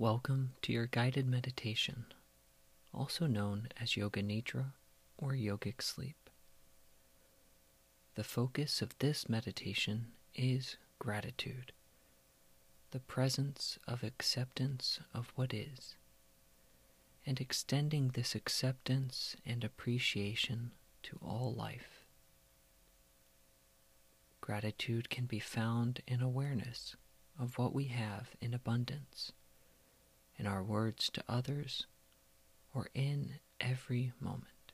Welcome to your guided meditation, also known as Yoga Nidra or Yogic Sleep. The focus of this meditation is gratitude, the presence of acceptance of what is, and extending this acceptance and appreciation to all life. Gratitude can be found in awareness of what we have in abundance in our words to others, or in every moment.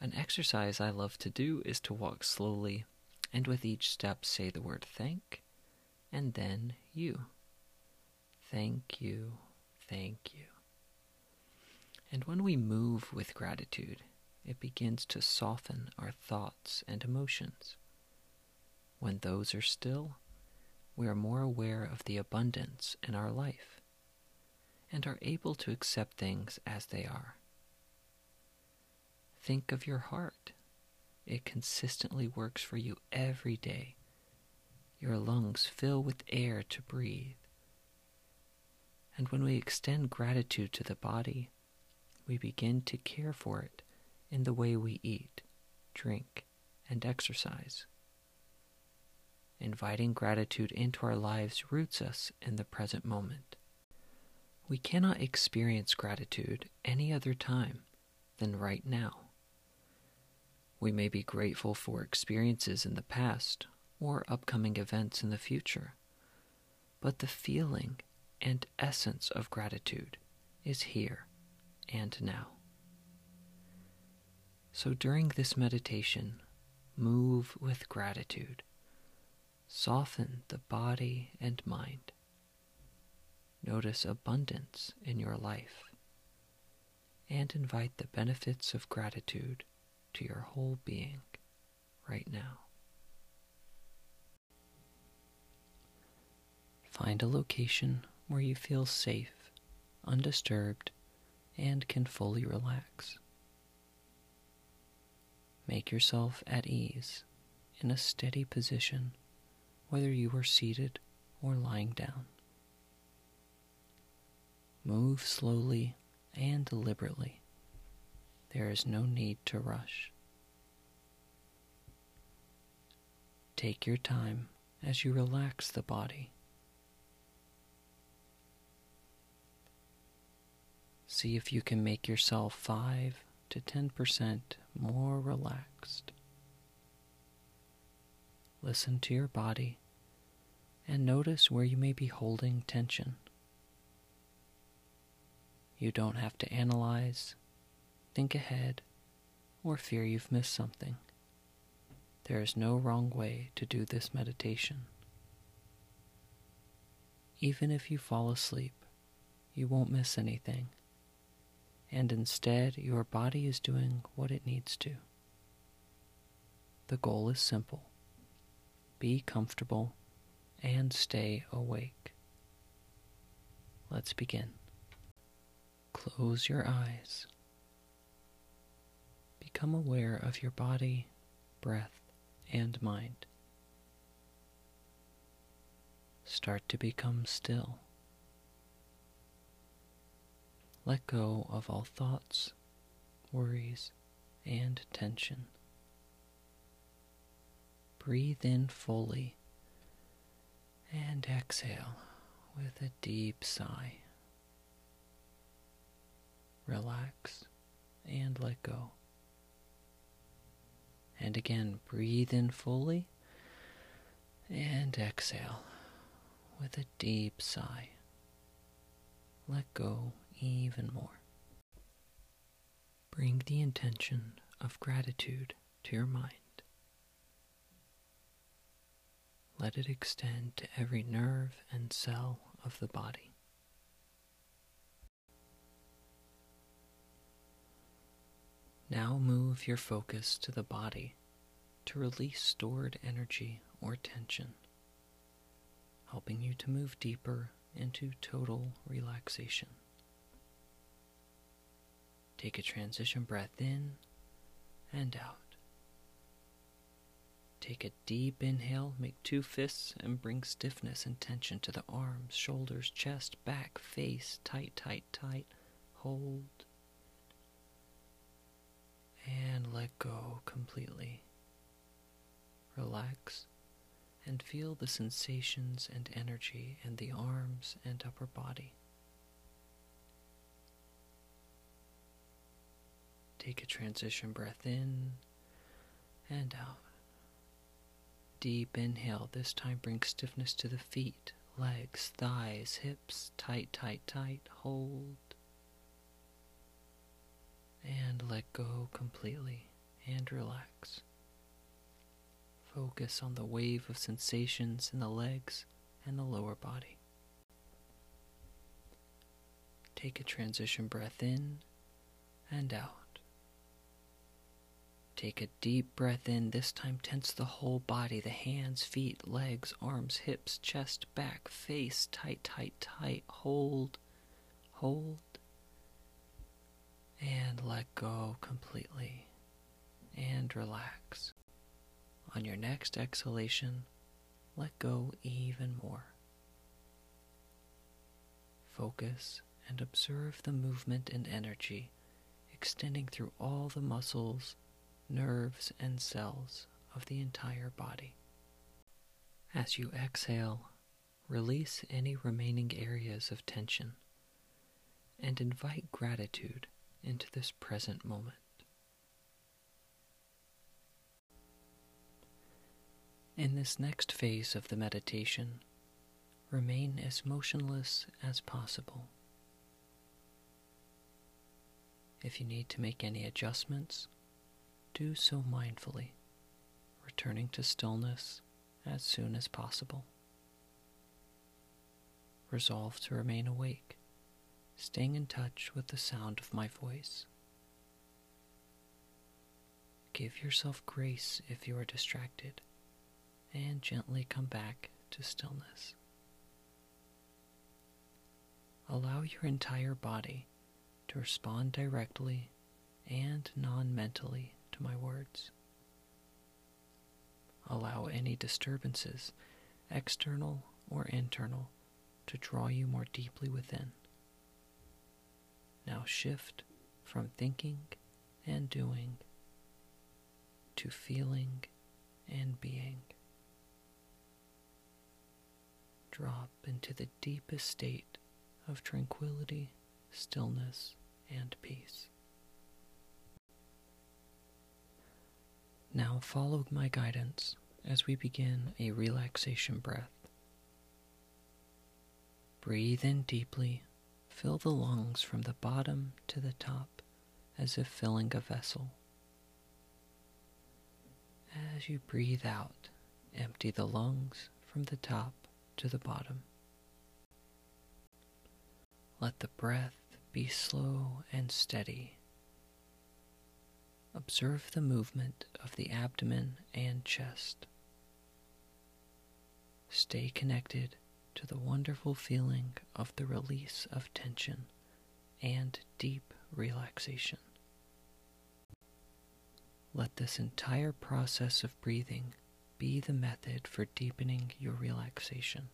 An exercise I love to do is to walk slowly and with each step say the word thank and then you. Thank you, thank you. And when we move with gratitude, it begins to soften our thoughts and emotions. When those are still, we are more aware of the abundance in our life and are able to accept things as they are. Think of your heart. It consistently works for you every day. Your lungs fill with air to breathe. And when we extend gratitude to the body, we begin to care for it in the way we eat, drink, and exercise. Inviting gratitude into our lives roots us in the present moment. We cannot experience gratitude any other time than right now. We may be grateful for experiences in the past or upcoming events in the future, but the feeling and essence of gratitude is here and now. So during this meditation, move with gratitude Soften the body and mind. Notice abundance in your life and invite the benefits of gratitude to your whole being right now. Find a location where you feel safe, undisturbed, and can fully relax. Make yourself at ease in a steady position whether you are seated or lying down. Move slowly and deliberately. There is no need to rush. Take your time as you relax the body. See if you can make yourself 5 to 10% more relaxed. Listen to your body and notice where you may be holding tension. You don't have to analyze, think ahead, or fear you've missed something. There is no wrong way to do this meditation. Even if you fall asleep, you won't miss anything, and instead your body is doing what it needs to. The goal is simple be comfortable and stay awake. Let's begin. Close your eyes. Become aware of your body, breath, and mind. Start to become still. Let go of all thoughts, worries, and tension. Breathe in fully and exhale with a deep sigh. Relax and let go. And again, breathe in fully and exhale with a deep sigh. Let go even more. Bring the intention of gratitude to your mind. Let it extend to every nerve and cell of the body. Now move your focus to the body to release stored energy or tension, helping you to move deeper into total relaxation. Take a transition breath in and out. Take a deep inhale, make two fists, and bring stiffness and tension to the arms, shoulders, chest, back, face. Tight, tight, tight. Hold. And let go completely. Relax and feel the sensations and energy in the arms and upper body. Take a transition breath in and out. Deep inhale. This time bring stiffness to the feet, legs, thighs, hips. Tight, tight, tight. Hold. And let go completely and relax. Focus on the wave of sensations in the legs and the lower body. Take a transition breath in and out. Take a deep breath in. This time, tense the whole body the hands, feet, legs, arms, hips, chest, back, face. Tight, tight, tight. Hold, hold, and let go completely. And relax. On your next exhalation, let go even more. Focus and observe the movement and energy extending through all the muscles nerves, and cells of the entire body. As you exhale, release any remaining areas of tension and invite gratitude into this present moment. In this next phase of the meditation, remain as motionless as possible. If you need to make any adjustments, do so mindfully, returning to stillness as soon as possible. Resolve to remain awake, staying in touch with the sound of my voice. Give yourself grace if you are distracted, and gently come back to stillness. Allow your entire body to respond directly and non mentally to my words. Allow any disturbances, external or internal, to draw you more deeply within. Now shift from thinking and doing to feeling and being. Drop into the deepest state of tranquility, stillness, and peace. Now follow my guidance as we begin a relaxation breath. Breathe in deeply, fill the lungs from the bottom to the top as if filling a vessel. As you breathe out, empty the lungs from the top to the bottom. Let the breath be slow and steady Observe the movement of the abdomen and chest. Stay connected to the wonderful feeling of the release of tension and deep relaxation. Let this entire process of breathing be the method for deepening your relaxation.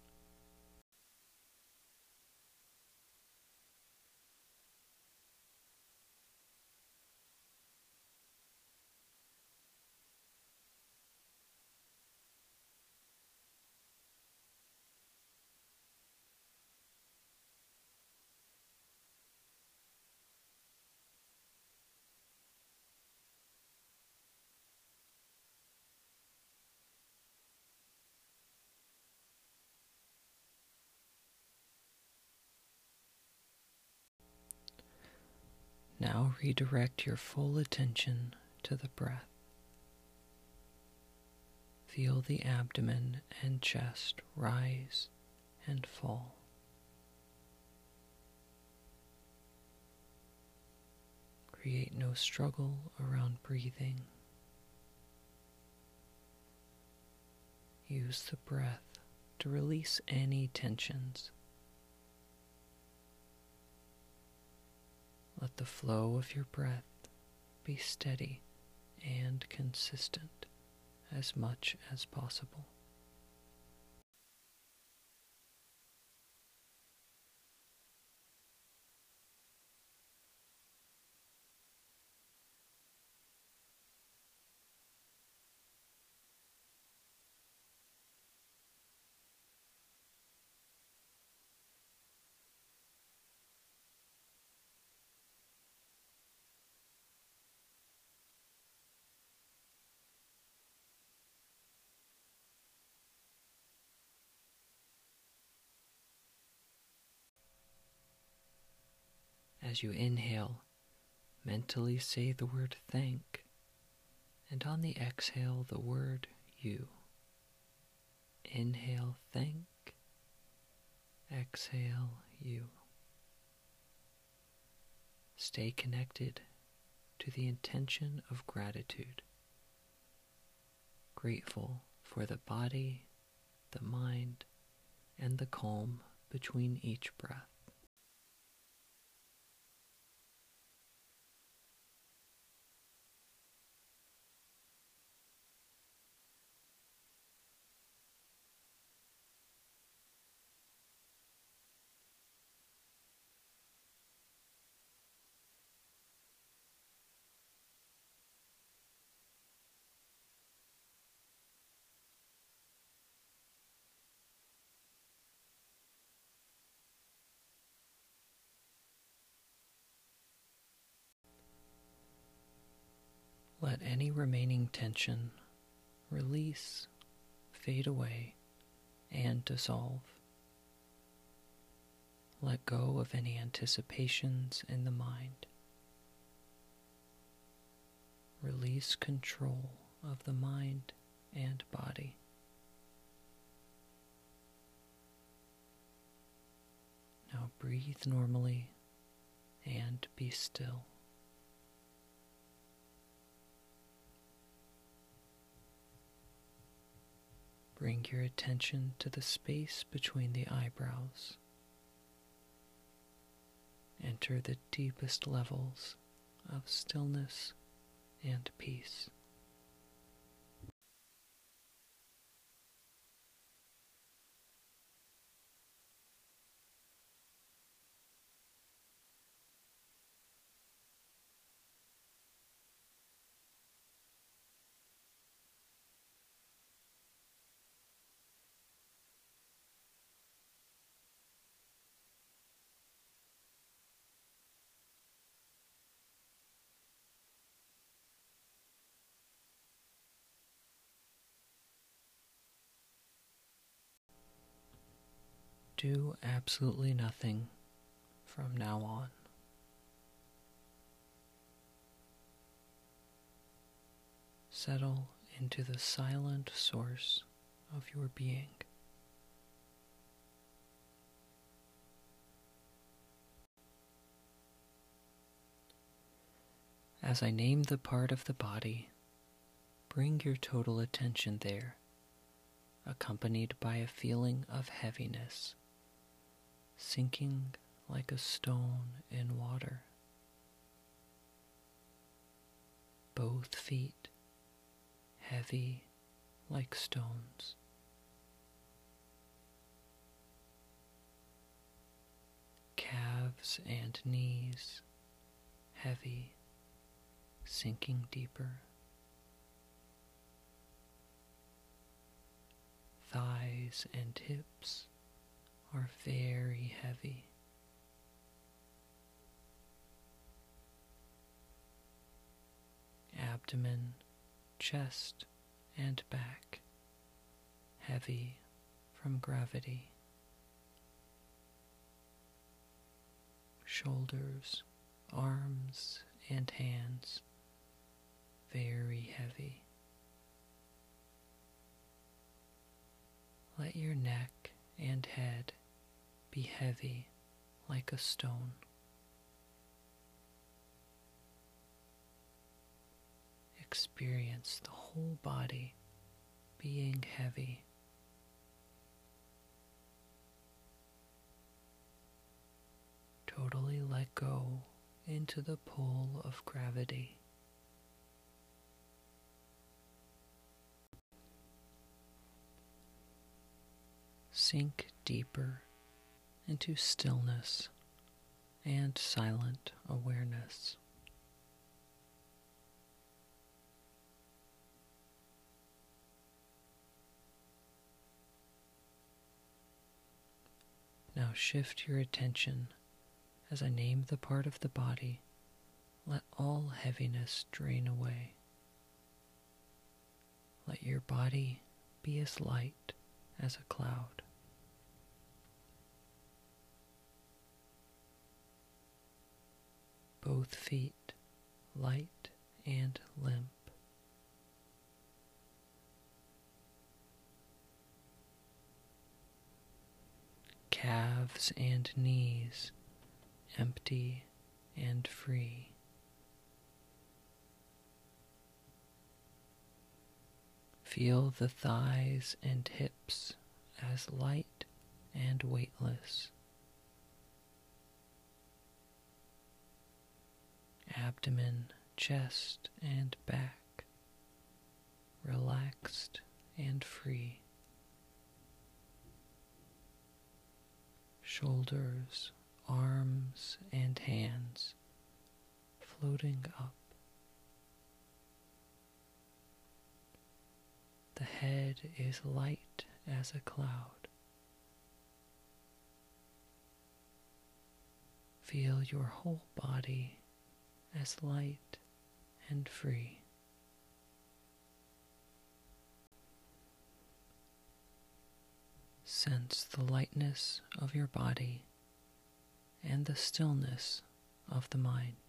Redirect your full attention to the breath. Feel the abdomen and chest rise and fall. Create no struggle around breathing. Use the breath to release any tensions. Let the flow of your breath be steady and consistent as much as possible. As you inhale, mentally say the word thank, and on the exhale, the word you. Inhale, thank, exhale, you. Stay connected to the intention of gratitude, grateful for the body, the mind, and the calm between each breath. Let any remaining tension release, fade away, and dissolve. Let go of any anticipations in the mind. Release control of the mind and body. Now breathe normally and be still. Bring your attention to the space between the eyebrows. Enter the deepest levels of stillness and peace. Do absolutely nothing from now on. Settle into the silent source of your being. As I name the part of the body, bring your total attention there, accompanied by a feeling of heaviness sinking like a stone in water. Both feet heavy like stones. Calves and knees heavy, sinking deeper. Thighs and hips are very heavy. Abdomen, chest, and back heavy from gravity. Shoulders, arms, and hands very heavy. Let your neck and head be heavy like a stone. Experience the whole body being heavy. Totally let go into the pull of gravity. Sink deeper into stillness and silent awareness. Now shift your attention as I name the part of the body. Let all heaviness drain away. Let your body be as light as a cloud. Both feet light and limp. calves and knees empty and free. Feel the thighs and hips as light and weightless. Abdomen, chest, and back relaxed and free. shoulders, arms, and hands floating up. The head is light as a cloud. Feel your whole body as light and free. Sense the lightness of your body and the stillness of the mind.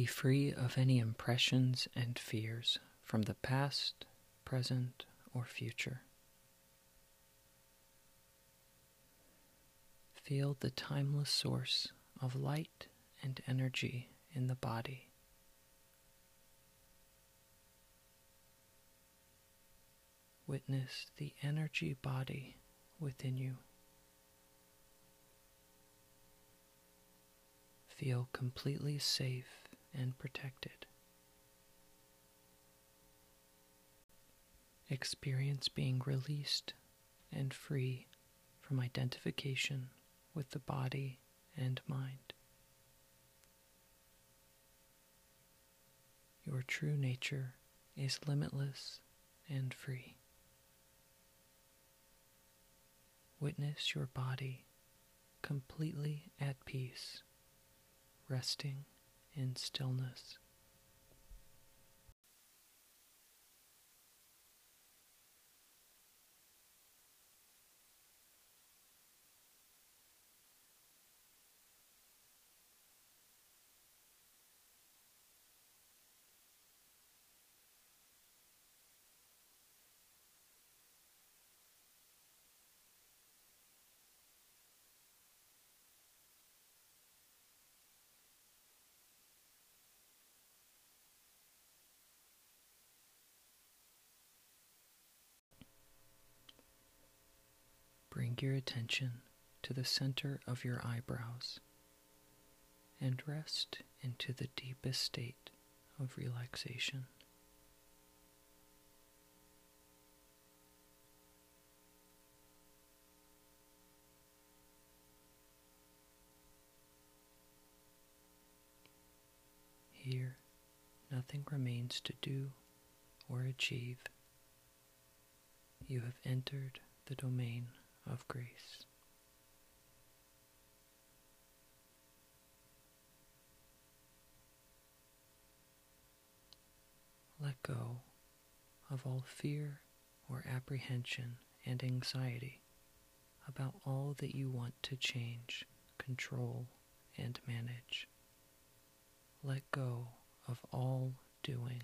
Be free of any impressions and fears from the past, present, or future. Feel the timeless source of light and energy in the body. Witness the energy body within you. Feel completely safe and protected. Experience being released and free from identification with the body and mind. Your true nature is limitless and free. Witness your body completely at peace, resting in stillness. Bring your attention to the center of your eyebrows and rest into the deepest state of relaxation. Here, nothing remains to do or achieve. You have entered the domain of grace. Let go of all fear or apprehension and anxiety about all that you want to change, control, and manage. Let go of all doing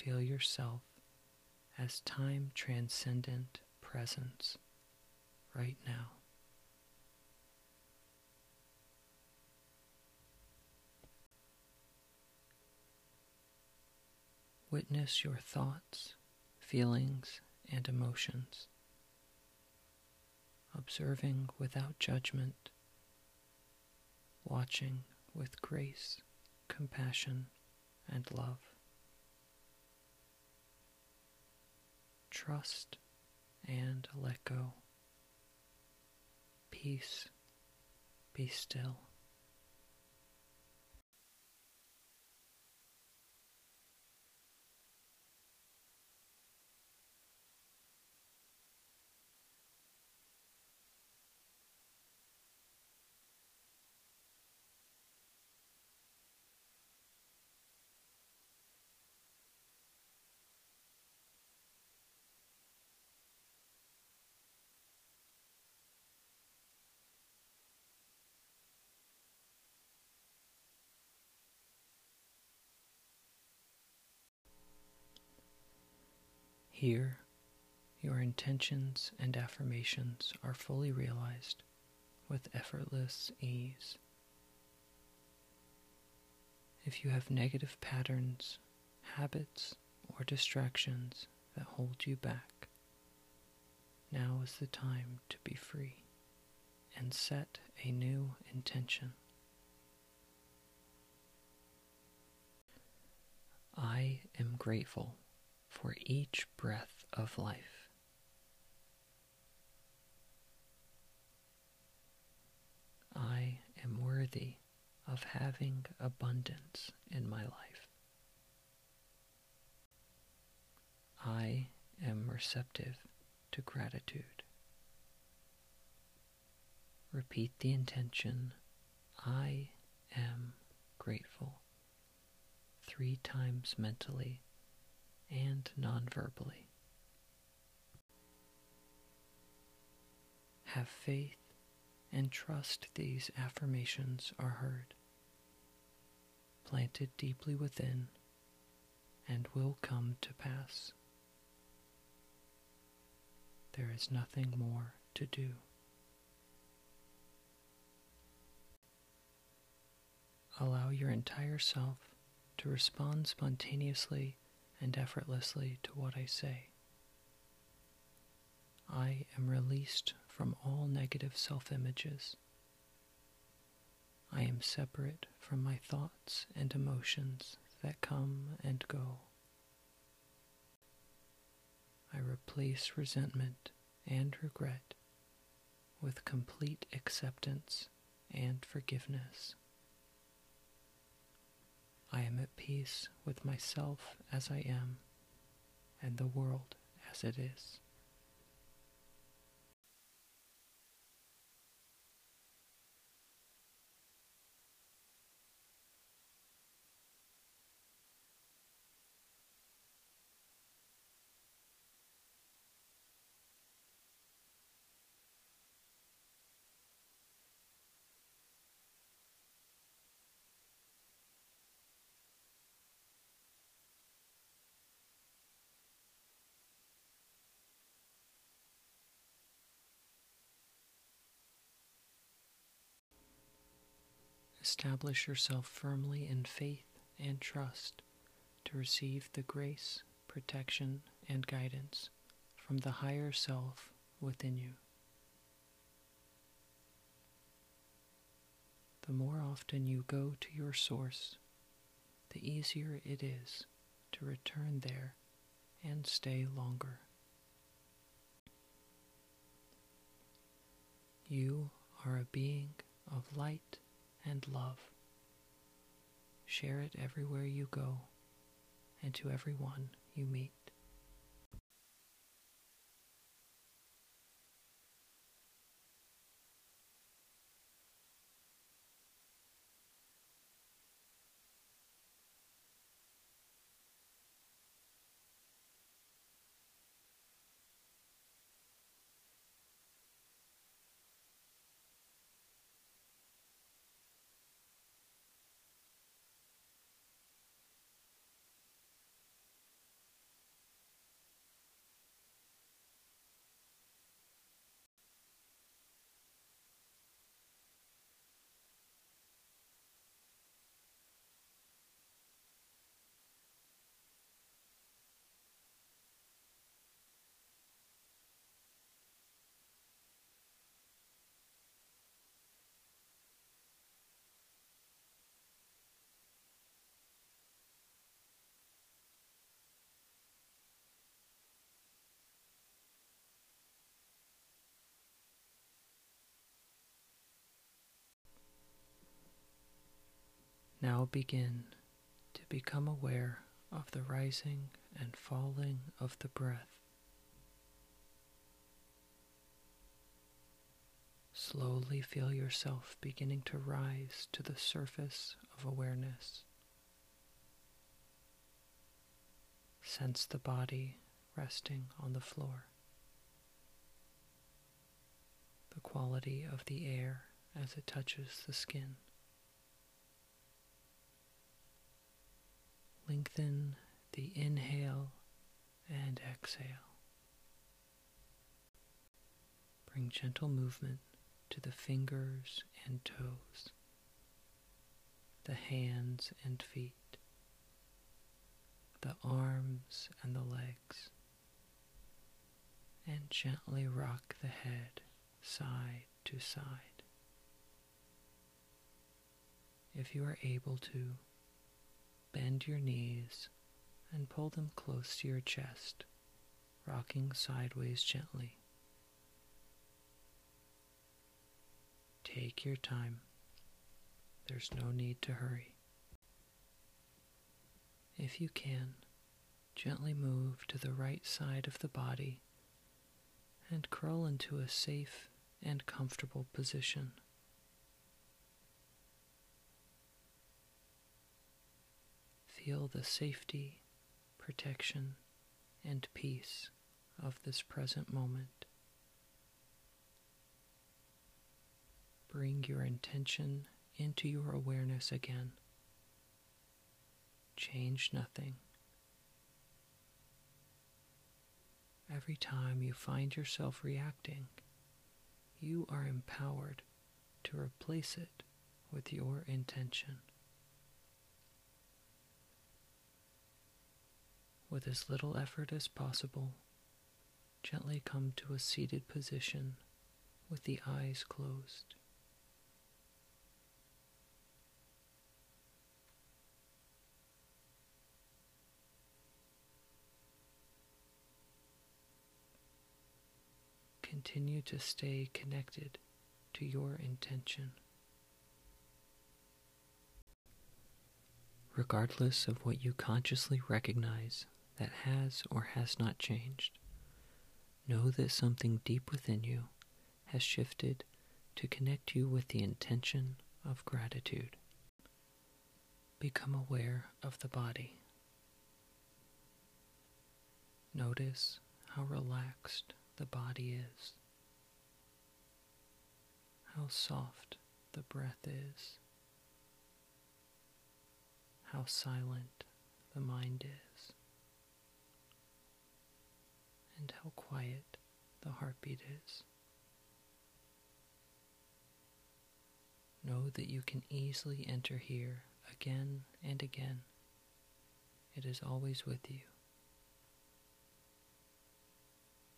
feel yourself as time transcendent presence right now. Witness your thoughts, feelings, and emotions, observing without judgment, watching with grace, compassion, and love. Trust and let go. Peace, be still. Here, your intentions and affirmations are fully realized with effortless ease. If you have negative patterns, habits, or distractions that hold you back, now is the time to be free and set a new intention. I am grateful for each breath of life. I am worthy of having abundance in my life. I am receptive to gratitude. Repeat the intention, I am grateful, three times mentally and non-verbally. Have faith and trust these affirmations are heard, planted deeply within, and will come to pass. There is nothing more to do. Allow your entire self to respond spontaneously and effortlessly to what I say. I am released from all negative self images. I am separate from my thoughts and emotions that come and go. I replace resentment and regret with complete acceptance and forgiveness. I am at peace with myself as I am and the world as it is. Establish yourself firmly in faith and trust to receive the grace, protection, and guidance from the higher self within you. The more often you go to your source, the easier it is to return there and stay longer. You are a being of light and love. Share it everywhere you go and to everyone you meet. Now begin to become aware of the rising and falling of the breath. Slowly feel yourself beginning to rise to the surface of awareness. Sense the body resting on the floor. The quality of the air as it touches the skin. Lengthen the inhale and exhale. Bring gentle movement to the fingers and toes, the hands and feet, the arms and the legs, and gently rock the head side to side. If you are able to, bend your knees and pull them close to your chest, rocking sideways gently. Take your time. There's no need to hurry. If you can, gently move to the right side of the body and curl into a safe and comfortable position. Feel the safety, protection, and peace of this present moment. Bring your intention into your awareness again. Change nothing. Every time you find yourself reacting, you are empowered to replace it with your intention. With as little effort as possible, gently come to a seated position with the eyes closed. Continue to stay connected to your intention. Regardless of what you consciously recognize that has or has not changed, know that something deep within you has shifted to connect you with the intention of gratitude. Become aware of the body. Notice how relaxed the body is, how soft the breath is, how silent the mind is, and how quiet the heartbeat is. Know that you can easily enter here again and again. It is always with you.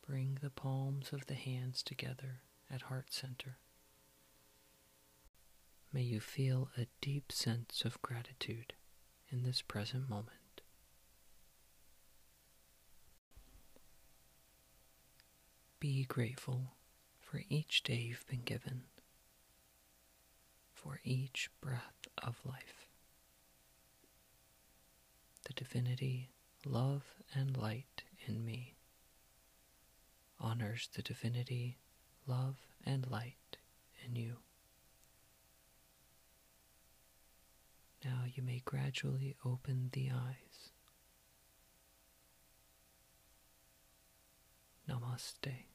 Bring the palms of the hands together at heart center. May you feel a deep sense of gratitude in this present moment. Be grateful for each day you've been given, for each breath of life. The divinity, love, and light in me honors the divinity, love, and light in you. Now you may gradually open the eyes. Namaste.